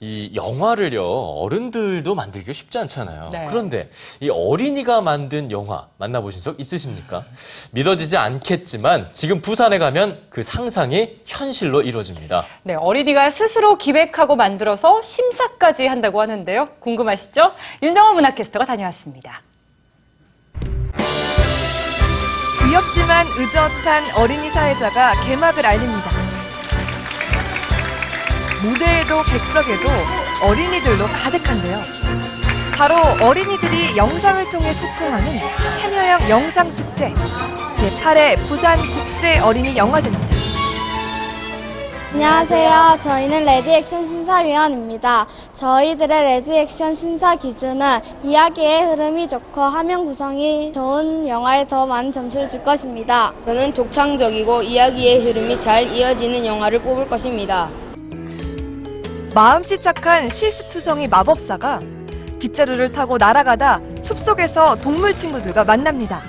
이 영화를요 어른들도 만들기가 쉽지 않잖아요. 네. 그런데 이 어린이가 만든 영화 만나보신 적 있으십니까? 믿어지지 않겠지만 지금 부산에 가면 그 상상이 현실로 이루어집니다. 네, 어린이가 스스로 기획하고 만들어서 심사까지 한다고 하는데요. 궁금하시죠? 윤정원 문화캐스터가 다녀왔습니다. 귀엽지만 의젓한 어린이 사회자가 개막을 알립니다. 무대에도 객석에도 어린이들로 가득한데요. 바로 어린이들이 영상을 통해 소통하는 참여형 영상 축제 제8회 부산 국제 어린이 영화제입니다. 안녕하세요. 저희는 Ready Action 심사위원입니다. 저희들의 Ready Action 심사 기준은 이야기의 흐름이 좋고 화면 구성이 좋은 영화에 더 많은 점수를 줄 것입니다. 저는 독창적이고 이야기의 흐름이 잘 이어지는 영화를 뽑을 것입니다. 마음씨 착한 실수투성이 마법사가 빗자루를 타고 날아가다 숲속에서 동물 친구들과 만납니다.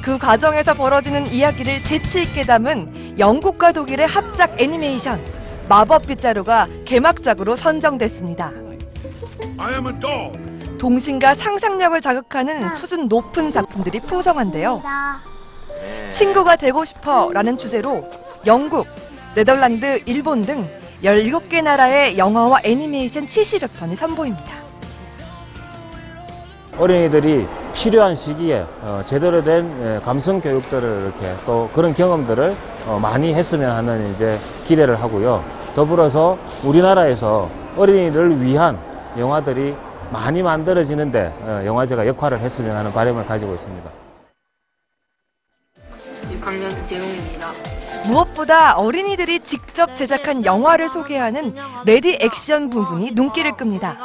그 과정에서 벌어지는 이야기를 재치 있게 담은 영국과 독일의 합작 애니메이션 마법 빗자루가 개막작으로 선정됐습니다. 동심과 상상력을 자극하는 수준 높은 작품들이 풍성한데요. 친구가 되고 싶어 라는 주제로 영국, 네덜란드, 일본 등 17개 나라의 영화와 애니메이션 70여 편이 선보입니다. 어린이들이 필요한 시기에 어, 제대로 된 예, 감성 교육들을 이렇게 또 그런 경험들을 어, 많이 했으면 하는 이제 기대를 하고요. 더불어서 우리나라에서 어린이들을 위한 영화들이 많이 만들어지는데 어, 영화제가 역할을 했으면 하는 바람을 가지고 있습니다. 6학년 재웅입니다. 무엇보다 어린이들이 직접 제작한 영화를 소개하는 Ready Action 부분이 눈길을 끕니다.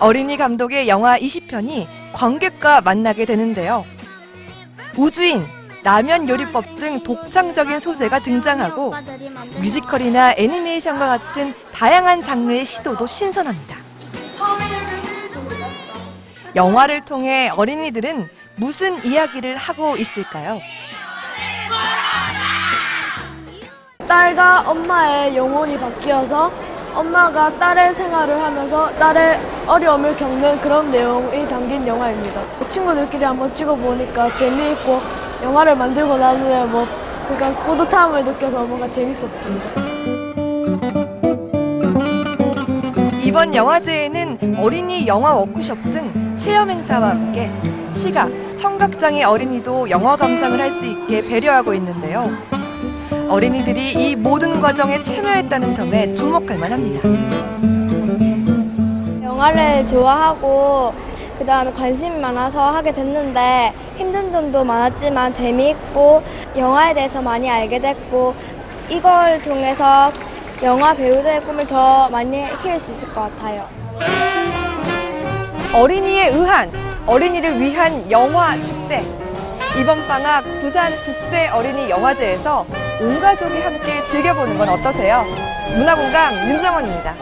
어린이 감독의 영화 20편이 관객과 만나게 되는데요. 우주인, 라면 요리법 등 독창적인 소재가 등장하고 뮤지컬이나 애니메이션과 같은 다양한 장르의 시도도 신선합니다. 영화를 통해 어린이들은 무슨 이야기를 하고 있을까요? 딸과 엄마의 영혼이 바뀌어서 엄마가 딸의 생활을 하면서 딸의 어려움을 겪는 그런 내용이 담긴 영화입니다. 친구들끼리 한번 찍어보니까 재미있고 영화를 만들고 나중에 뭐 그러니까 뿌듯함을 느껴서 뭔가 재밌었습니다. 이번 영화제에는 어린이 영화 워크숍 등 체험 행사와 함께 시각, 청각장애 어린이도 영화 감상을 할 수 있게 배려하고 있는데요. 어린이들이 이 모든 과정에 참여했다는 점에 주목할 만합니다. 영화를 좋아하고 그다음에 관심이 많아서 하게 됐는데 힘든 점도 많았지만 재미있고 영화에 대해서 많이 알게 됐고 이걸 통해서 영화 배우자의 꿈을 더 많이 키울 수 있을 것 같아요. 어린이에 의한, 어린이를 위한 영화 축제. 이번 방학 부산 국제 어린이 영화제에서 온 가족이 함께 즐겨보는 건 어떠세요? 문화공감 윤정원입니다.